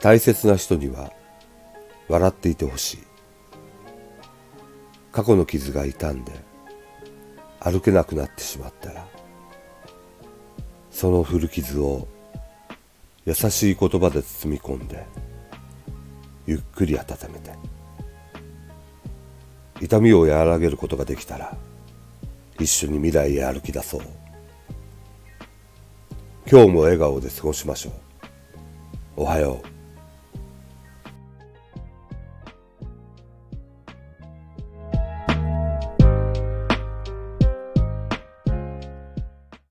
大切な人には笑っていてほしい。過去の傷が痛んで歩けなくなってしまったらその古傷を優しい言葉で包み込んでゆっくり温めて。痛みを和らげることができたら一緒に未来へ歩き出そう。今日も笑顔で過ごしましょう。おはよう。